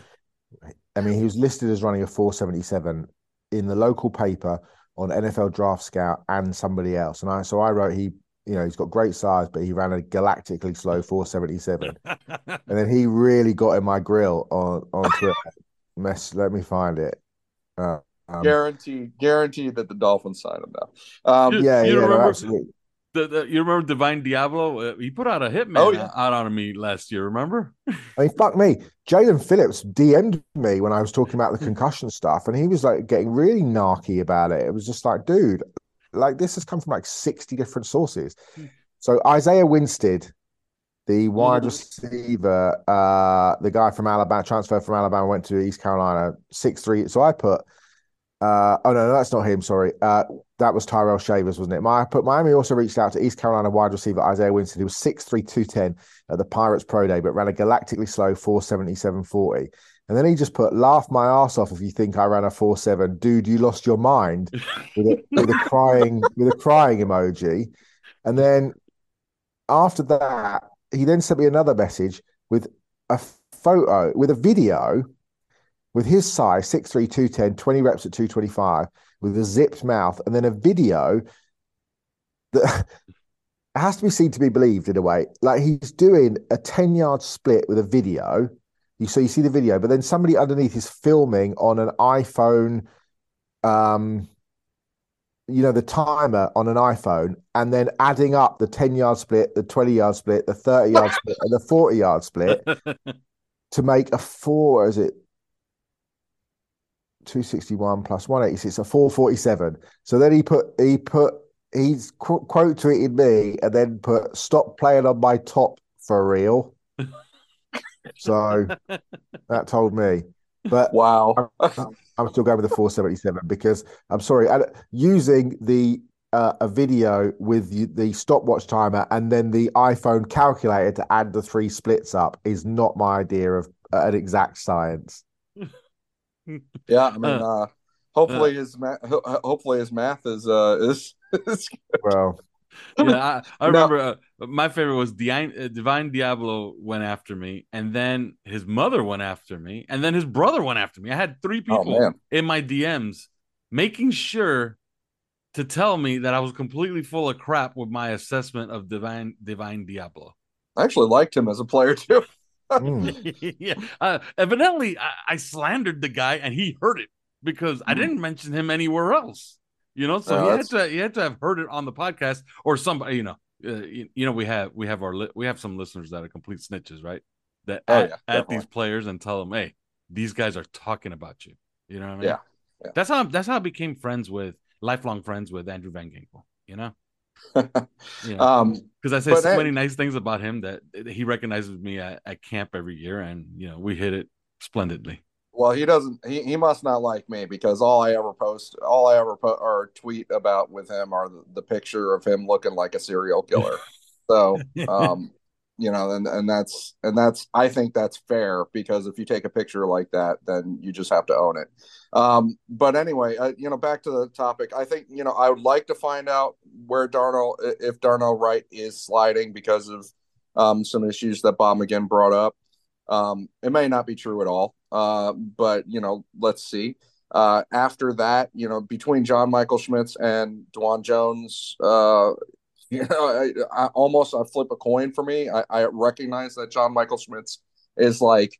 D: i mean he was listed as running a 477 in the local paper on NFL Draft Scout and somebody else. And I so I wrote he you know he's got great size, but he ran a galactically slow 477. and then he really got in my grill on on Twitter. Mess, let me find it. Uh,
C: um, guaranteed, guaranteed that the Dolphins signed him now. Um,
D: yeah, yeah, no, absolutely
B: the, the, you remember Divine Deablo? Uh, he put out a hitman oh, yeah. out on me last year. Remember?
D: I mean, fuck me. Jaelan Phillips DM'd me when I was talking about the concussion stuff, and he was like getting really narky about it. It was just like, dude, like this has come from like sixty different sources. So Isaiah Winstead, the wide receiver, uh, the guy from Alabama, transferred from Alabama, went to East Carolina, six three. So I put uh, oh no, that's not him. Sorry, uh, that was Tyrell Shavers, wasn't it? My, but Miami also reached out to East Carolina wide receiver Isaiah Winstead, He was 6'3", 210 at the Pirates Pro Day, but ran a galactically slow 477.40. And then he just put, "Laugh my ass off if you think I ran a four seven, dude. You lost your mind," with a, with a crying with a crying emoji. And then after that, he then sent me another message with a photo with a video with his size 6'3, 210, 20 reps at 225, with a zipped mouth, and then a video that has to be seen to be believed in a way. Like he's doing a 10 yard split with a video. You so you see the video, but then somebody underneath is filming on an iPhone, um, you know, the timer on an iPhone, and then adding up the 10 yard split, the 20 yard split, the 30 yard split, and the 40 yard split to make a four, is it 261 plus 186, a 447. So then he put he put he's qu- quote tweeted me and then put stop playing on my top for real. so that told me. But
C: wow,
D: I'm, I'm still going with the 477 because I'm sorry, using the uh, a video with the stopwatch timer and then the iPhone calculator to add the three splits up is not my idea of uh, an exact science.
C: yeah, I mean, uh, hopefully his math, hopefully his math is uh is, is
D: well.
B: yeah, I, I remember uh, my favorite was Divine, uh, Divine Deablo went after me, and then his mother went after me, and then his brother went after me. I had three people oh, in my DMs making sure to tell me that I was completely full of crap with my assessment of Divine Divine Deablo.
C: I actually liked him as a player too.
B: Mm. yeah, uh, evidently I, I, slandered the guy and he heard it because mm. I didn't mention him anywhere else. You know, so he had to he had to have heard it on the podcast or somebody. You know, uh, you, you, know we have we have our li- we have some listeners that are complete snitches, right? That oh, at, yeah, at these players and tell them, hey, these guys are talking about you. You know what I mean?
C: Yeah. yeah.
B: That's how that's how I became friends with lifelong friends with Andrew Van Ginkel. You know.
C: Know, um,
B: because I say so many nice things about him that he recognizes me at, at camp every year, and you know we hit it splendidly.
C: Well, he doesn't. He, he must not like me because all I ever post, all I ever put or tweet about with him are the, the picture of him looking like a serial killer. so, um, you know, and and that's and that's I think that's fair because if you take a picture like that, then you just have to own it. Um, but anyway, uh, you know, back to the topic. I think you know I would like to find out where Darnell, if Darnell Wright is sliding because of um, some issues that Bob McGinn brought up. Um, it may not be true at all, uh, but you know, let's see. Uh, after that, you know, between John Michael Schmitz and Dawand Jones, uh, you know, I, I almost I flip a coin for me. I, I recognize that John Michael Schmitz is like,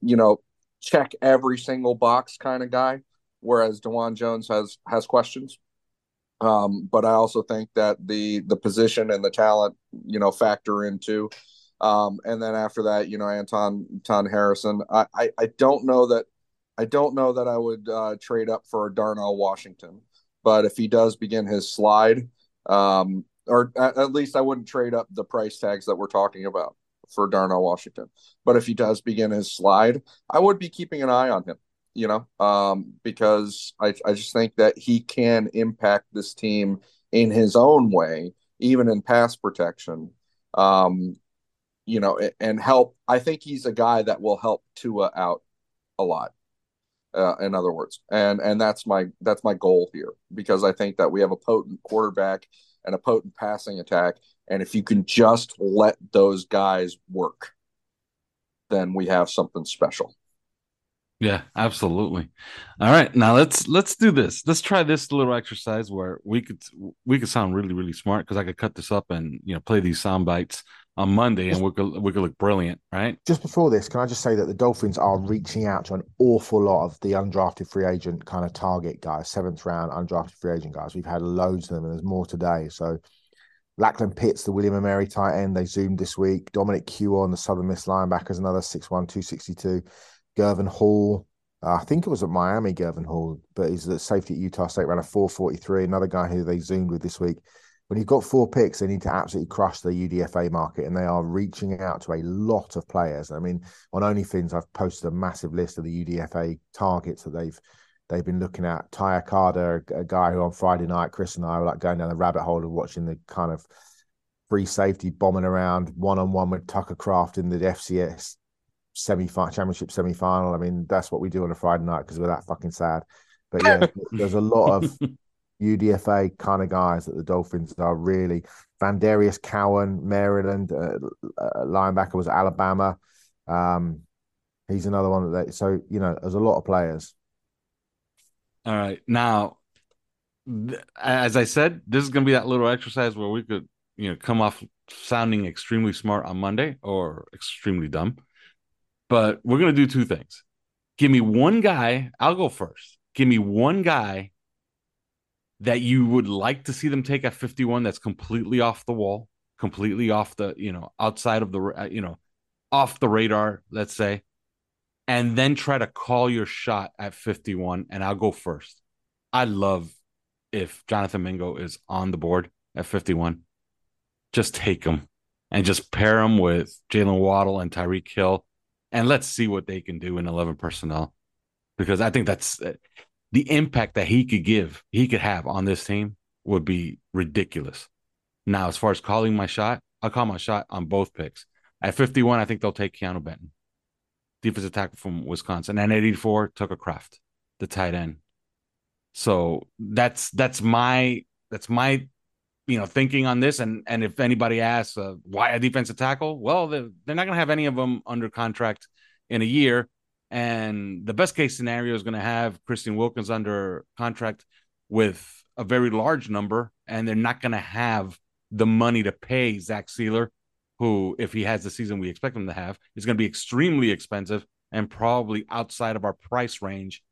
C: you know, check every single box kind of guy, whereas Dawand Jones has has questions. Um, but I also think that the the position and the talent, you know, factor into um, and then after that, you know, Anton Ton Harrison. I, I, I don't know that I don't know that I would uh, trade up for Darnell Washington, but if he does begin his slide, um, or at, at, least I wouldn't trade up the price tags that we're talking about for Darnell Washington. But if he does begin his slide, I would be keeping an eye on him. You know, um, because I I just think that he can impact this team in his own way, even in pass protection. Um, you know, and help. I think he's a guy that will help Tua out a lot. Uh, in other words, and and that's my that's my goal here because I think that we have a potent quarterback and a potent passing attack, and if you can just let those guys work, then we have something special.
B: Yeah, absolutely. All right, now let's let's do this. Let's try this little exercise where we could we could sound really really smart because I could cut this up and you know play these sound bites on Monday, and we could we could look brilliant, right?
D: Just before this, can I just say that the Dolphins are reaching out to an awful lot of the undrafted free agent kind of target guys, seventh round undrafted free agent guys. We've had loads of them, and there's more today. So, Lachlan Pitts, the William and Mary tight end, they zoomed this week. Dominic Quewon the Southern Miss linebackers, another 6'1", 262. Gurvan Hall, uh, I think it was at Miami, Gurvan Hall, but he's the safety at Utah State, ran a 443. Another guy who they zoomed with this week when you've got four picks, they need to absolutely crush the UDFA market, and they are reaching out to a lot of players. I mean, on OnlyFins, I've posted a massive list of the UDFA targets that they've they've been looking at. Ty Carter, a guy who on Friday night, Chris and I were like going down the rabbit hole of watching the kind of free safety bombing around one on one with Tucker Kraft in the FCS semi championship semi final. I mean, that's what we do on a Friday night because we're that fucking sad. But yeah, there's a lot of UDFA kind of guys that the Dolphins are really. Vandarius Cowan, Maryland, uh, uh, linebacker was Alabama. Um, he's another one that so you know, there's a lot of players.
B: All right. Now, th- as I said, this is going to be that little exercise where we could, you know, come off sounding extremely smart on Monday or extremely dumb. But we're going to do two things. Give me one guy. I'll go first. Give me one guy that you would like to see them take at 51 that's completely off the wall, completely off the, you know, outside of the, uh, you know, off the radar, let's say. and then try to call your shot at 51, and I'll go first. I love if Jonathan Mingo is on the board at 51. Just take him and just pair him with Jaylen Waddle and Tyreek Hill, and let's see what they can do in 11 personnel. Because I think that's the impact that he could give, he could have on this team would be ridiculous. Now, as far as calling my shot, I'll call my shot on both picks. At 51, I think they'll take Keanu Benton, defensive tackle from Wisconsin. And at 84, Tucker Kraft, the tight end. So that's that's my that's my you know thinking on this. And and if anybody asks uh, why a defensive tackle, well, they're, they're not going to have any of them under contract in a year. And the best case scenario is going to have Christian Wilkins under contract with a very large number, and they're not going to have the money to pay Zach Sieler, who, if he has the season we expect him to have, is going to be extremely expensive and probably outside of our price range.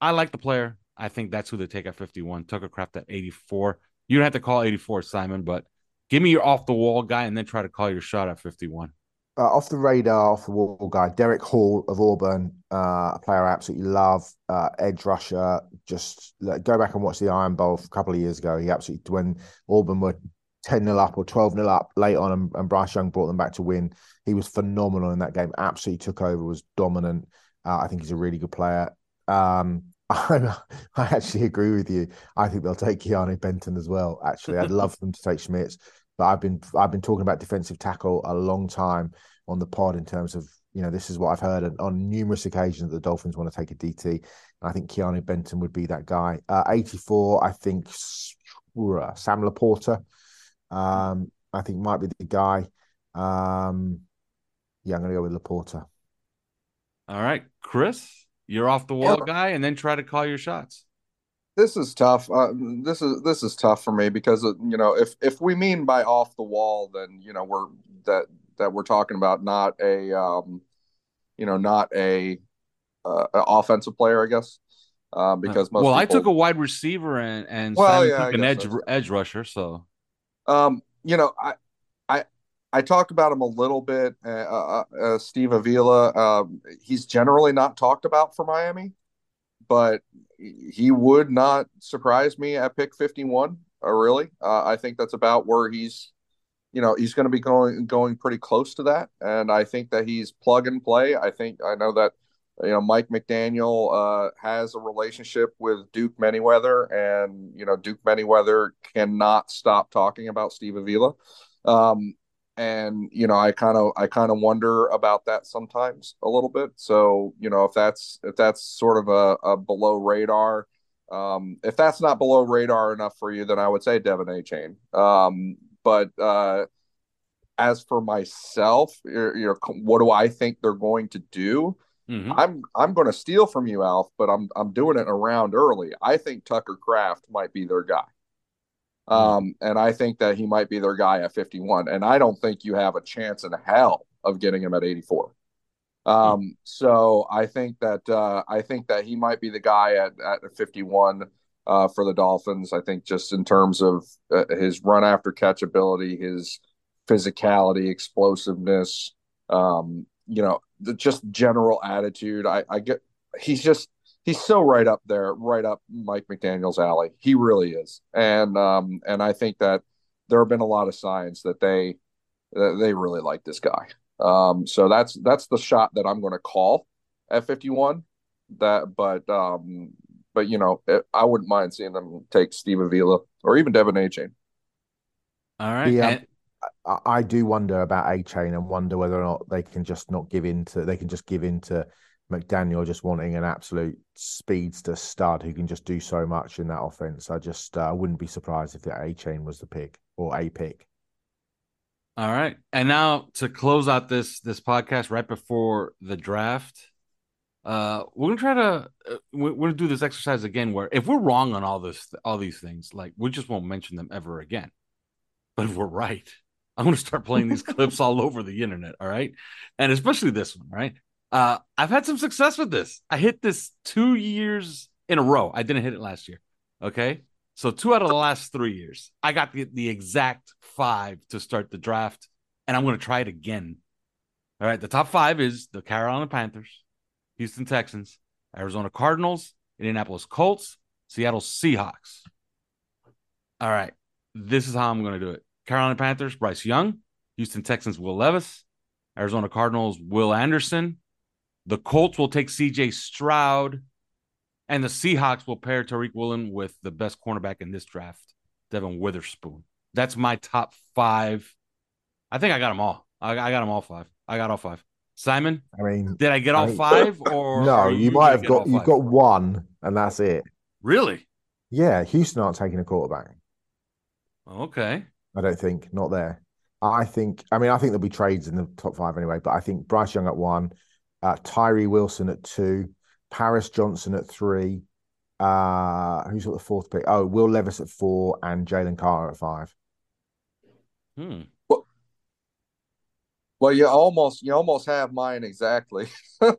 B: I like the player. I think that's who they take at 51. Tucker Kraft at 84. You don't have to call 84, Simon, but give me your off the wall guy and then try to call your shot at 51.
D: Uh, off the radar, off the wall guy, Derick Hall of Auburn, uh, a player I absolutely love, uh, edge rusher. Just like, go back and watch the Iron Bowl a couple of years ago. He absolutely, when Auburn were 10 0 up or 12 0 up late on, and, and, Bryce Young brought them back to win, he was phenomenal in that game. Absolutely took over, was dominant. Uh, I think he's a really good player. Um, I, I actually agree with you. I think they'll take Keanu Benton as well. Actually, I'd love them to take Schmitz, but I've been I've been talking about defensive tackle a long time on the pod in terms of you know this is what I've heard on numerous occasions that the Dolphins want to take a DT. And I think Keanu Benton would be that guy. Uh, 84, I think Sam Laporta, um, I think might be the guy. Um, yeah, I'm going to go with Laporta.
B: All right, Chris you're off the wall yeah. guy, and then try to call your shots.
C: This is tough. Uh, this is this is tough for me because uh, you know if if we mean by off the wall, then you know we're that that we're talking about not a um, you know not a, uh, offensive player, I guess. Um, because
B: most well, people... I took a wide receiver and and well, yeah, took an edge edge rusher. So,
C: um, you know, I I talked about him a little bit. Uh, uh, uh, Steve Avila, um, he's generally not talked about for Miami, but he would not surprise me at pick 51. Uh, really, uh, I think that's about where he's, you know, he's going to be going going pretty close to that, and I think that he's plug and play. I think I know that you know Mike McDaniel uh, has a relationship with Duke Manyweather, and you know Duke Manyweather cannot stop talking about Steve Avila. Um, and you know i kind of i kind of wonder about that sometimes a little bit. So you know if that's if that's sort of a, a below radar um, if that's not below radar enough for you then i would say De'Von Achane. Um, but uh, as for myself you know what do i think they're going to do? Mm-hmm. i'm i'm going to steal from you alf but i'm i'm doing it around early. I think tucker kraft might be their guy. Um, and I think that he might be their guy at 51. And I don't think you have a chance in hell of getting him at 84. Um, hmm. so I think that uh, I think that he might be the guy at, at 51 uh, for the Dolphins. I think just in terms of uh, his run after catch ability, his physicality, explosiveness, um, you know, the just general attitude. I, I get he's just he's so right up there, right up Mike McDaniel's alley. He really is, and um, and I think that there have been a lot of signs that they that they really like this guy. Um, so that's that's the shot that I'm going to call at 51. That, but um, but you know, it, I wouldn't mind seeing them take Steve Avila or even De'Von Achane.
B: All right. Yeah. And-
D: I, I do wonder about Achane and wonder whether or not they can just not give in to they can just give in to McDaniel just wanting an absolute speedster stud who can just do so much in that offense. I just uh, wouldn't be surprised if Achane was the pick or a pick.
B: All right, and now to close out this this podcast right before the draft, uh, we're gonna try to uh, we're gonna do this exercise again. Where if we're wrong on all this all these things, like we just won't mention them ever again. But if we're right, I'm gonna start playing these clips all over the internet. All right, and especially this one. Right, uh, I've had some success with this. I hit this two years in a row. I didn't hit it last year. Okay. So two out of the last three years, I got the, the exact five to start the draft, and I'm going to try it again. All right. The top five is the Carolina Panthers, Houston Texans, Arizona Cardinals, Indianapolis Colts, Seattle Seahawks. All right. This is how I'm going to do it. Carolina Panthers, Bryce Young. Houston Texans, Will Levis. Arizona Cardinals, Will Anderson. The Colts will take CJ Stroud. And the Seahawks will pair Tariq Woolen with the best cornerback in this draft, Devon Witherspoon. That's my top five. I think I got them all. I, I got them all five. I got all five. Simon,
D: I mean,
B: did I get all
D: I mean-
B: five? Or
D: no,
B: are
D: you, might have got you've got one, and that's it.
B: really
D: Yeah, Houston aren't taking a quarterback.
B: okay.
D: I don't think not there. I think. I mean, I think there'll be trades in the top five anyway. But I think Bryce Young at one, uh, Tyree Wilson at two, Paris Johnson at three. Uh, who's got the fourth pick? Oh, Will Levis at four, and Jalen Carter at five.
B: Hmm.
C: Well, you almost you almost have mine exactly. um,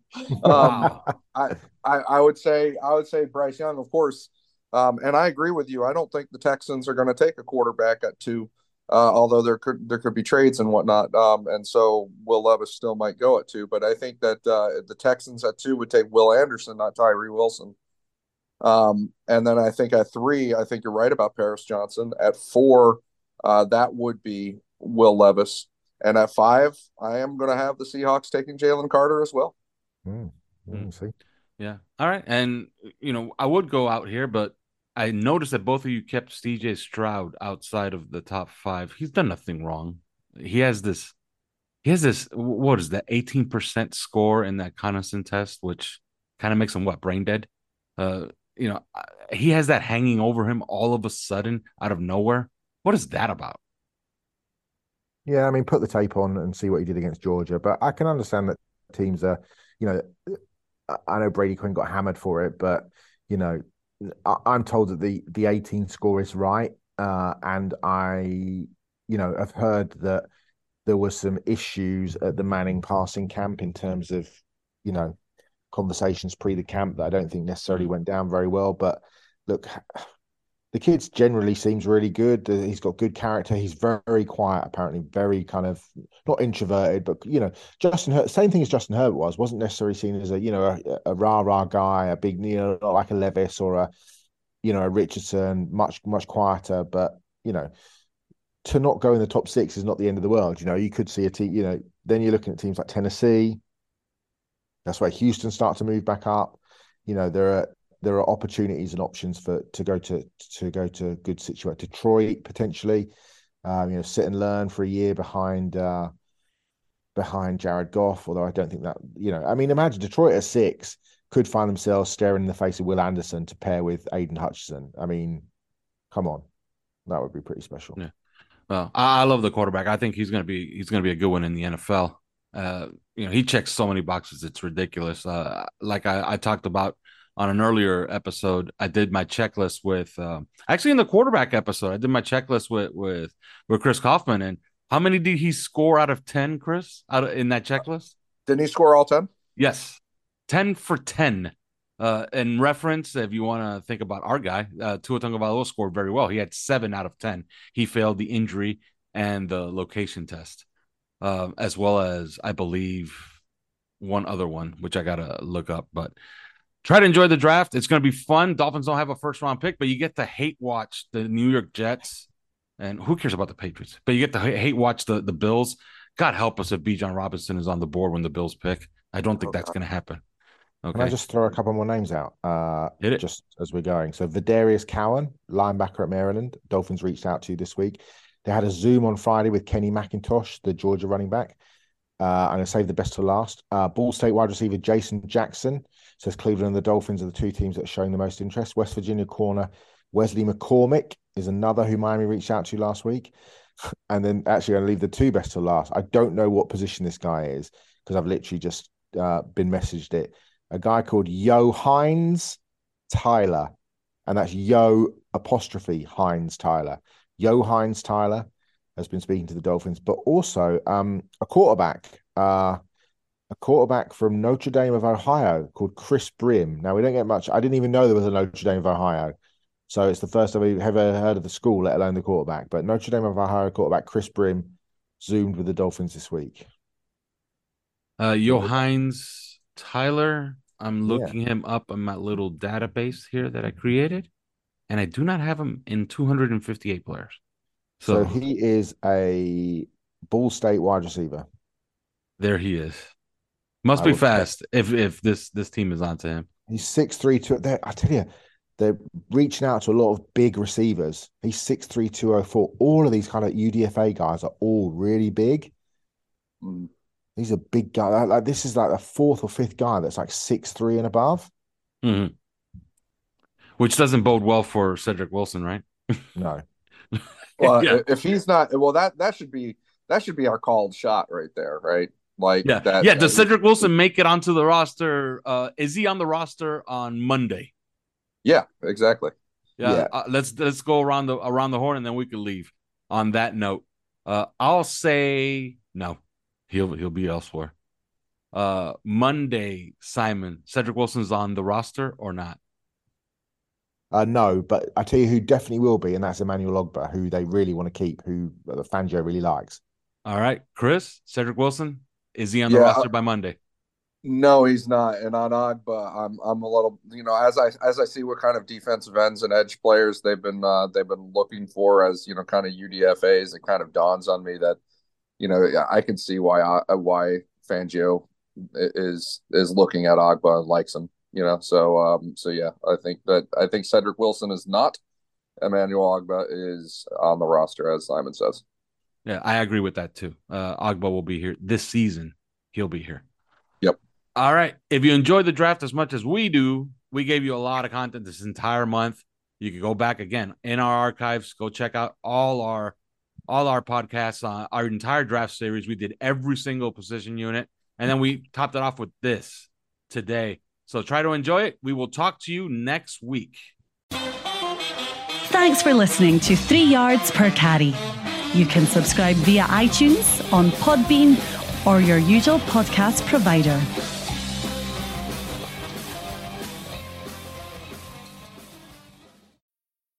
C: I, I I would say I would say Bryce Young, of course, um, and I agree with you. I don't think the Texans are going to take a quarterback at two, uh, although there could there could be trades and whatnot. Um, and so Will Levis still might go at two, but I think that uh, the Texans at two would take Will Anderson, not Tyree Wilson. Um, and then I think at three, I think you're right about Paris Johnson. At four, uh, that would be Will Levis. And at five, I am going to have the Seahawks taking Jalen Carter as well.
D: See,
B: Yeah. All right. And you know, I would go out here, but I noticed that both of you kept CJ Stroud outside of the top five. He's done nothing wrong. He has this he has this what is that 18% score in that Cognition test, which kind of makes him what brain dead. Uh, you know, he has that hanging over him all of a sudden out of nowhere. What is that about?
D: yeah. I mean, put the tape on and see what he did against Georgia. But I can understand that teams are, you know, I- know Brady Quinn got hammered for it, but you know, I'm told that the the 18 score is right, uh, and I, you know, have heard that there were some issues at the Manning passing camp in terms of, you know, conversations pre the camp that I don't think necessarily went down very well. But look, the kids generally seems really good. He's got good character. He's very, very quiet, apparently, very kind of not introverted, but you know, Justin Herbert, same thing as Justin Herbert was, wasn't necessarily seen as a you know a, a rah rah guy, a big you know not like a Levis or a you know a Richardson, much much quieter. But you know, to not go in the top six is not the end of the world. You know, you could see a team. You know, then you're looking at teams like Tennessee. That's where Houston start to move back up. You know, there are there are opportunities and options for to go to to go to good situation. Detroit potentially, um, you know, sit and learn for a year behind uh, behind Jared Goff. Although I don't think that you know, I mean, imagine Detroit at six could find themselves staring in the face of Will Anderson to pair with Aidan Hutchinson. I mean, come on, that would be pretty special.
B: Yeah. Well, I, love the quarterback. I think he's gonna be he's gonna be a good one in the NFL. Uh, you know, he checks so many boxes, it's ridiculous. Uh, like I, I talked about on an earlier episode, I did my checklist with um, actually in the quarterback episode, I did my checklist with with with Chris Kaufman, and how many did he score out of ten, Chris? Out of, in that checklist?
C: Didn't he score all 10?
B: Yes, ten for ten. Uh, in reference, if you want to think about our guy, uh, Tua Tagovailoa scored very well. He had seven out of ten. He failed the injury and the location test, uh, as well as I believe one other one, which I gotta look up. But try to enjoy the draft. It's gonna be fun. Dolphins don't have a first round pick, but you get to hate watch the New York Jets, and who cares about the Patriots? But you get to hate watch the the Bills. God help us if Bijan Robinson is on the board when the Bills pick. I don't think that's gonna happen.
D: Can I
B: Okay,
D: just throw a couple more names out? Uh, just as we're going. So Vidarius Cowan, linebacker at Maryland, Dolphins reached out to you this week. They had a Zoom on Friday with Kenny McIntosh, the Georgia running back. Uh, and I saved the best to last. Uh, Ball State wide receiver Jason Jackson says Cleveland and the Dolphins are the two teams that are showing the most interest. West Virginia corner Wesley McCormick is another who Miami reached out to last week. And then actually, I'm going to leave the two best to last. I don't know what position this guy is because I've literally just uh, been messaged it. A guy called Yo Heinz Tyler, and that's Yo apostrophe Heinz Tyler. Yo Heinz Tyler has been speaking to the Dolphins, but also um, a quarterback, uh, a quarterback from Notre Dame of Ohio called Chris Brim. Now we don't get much. I didn't even know there was a Notre Dame of Ohio, so it's the first time I've ever heard of the school, let alone the quarterback. But Notre Dame of Ohio quarterback Chris Brim zoomed with the Dolphins this week.
B: uh, Yo'Heinz Tyler. I'm looking yeah. him up on my little database here that I created, and I do not have him in 258 players.
D: So, so he is a Ball State wide receiver.
B: There he is. Must I be fast if if this this team is onto him.
D: He's six three two. I tell you, they're reaching out to a lot of big receivers. He's six three two oh four. All of these kind of UDFA guys are all really big. Mm. He's a big guy. Like this is like the fourth or fifth guy that's like six three and above.
B: Mm-hmm. Which doesn't bode well for Cedric Wilson, right?
D: No.
C: well, yeah. if he's not, well, that that should be that should be our called shot right there, right? Like
B: yeah,
C: that,
B: yeah. Does Cedric Wilson make it onto the roster? Uh, is he on the roster on Monday?
C: Yeah, exactly.
B: Yeah, yeah. Uh, let's let's go around the around the horn and then we can leave. On that note, uh, I'll say no. He'll he'll be elsewhere. Uh, Monday, Simon Cedric Wilson's on the roster or not?
D: Uh, no, but I tell you who definitely will be, and that's Emmanuel Ogbah, who they really want to keep, who the Fangio really likes.
B: All right, Chris Cedric Wilson is he on the yeah, roster by Monday?
C: No, he's not. And on Ogbah, I'm I'm a little you know as I as I see what kind of defensive ends and edge players they've been uh, they've been looking for as you know kind of UDFA's. It kind of dawns on me that you know I can see why uh, why Fangio is is looking at Ogbah and likes him. You know, so um so yeah, I think that I think Cedric Wilson is not. Emmanuel Ogbah is on the roster, as Simon says.
B: Yeah, I agree with that too. Uh, Ogbah will be here this season. He'll be here.
C: Yep.
B: All right. If you enjoyed the draft as much as we do, we gave you a lot of content this entire month. You can go back again in our archives. Go check out all our all our podcasts on our entire draft series. We did every single position unit, and then we topped it off with this today. So try to enjoy it. We will talk to you next week.
A: Thanks for listening to Three Yards Per Carry. You can subscribe via iTunes, on Podbean, or your usual podcast provider.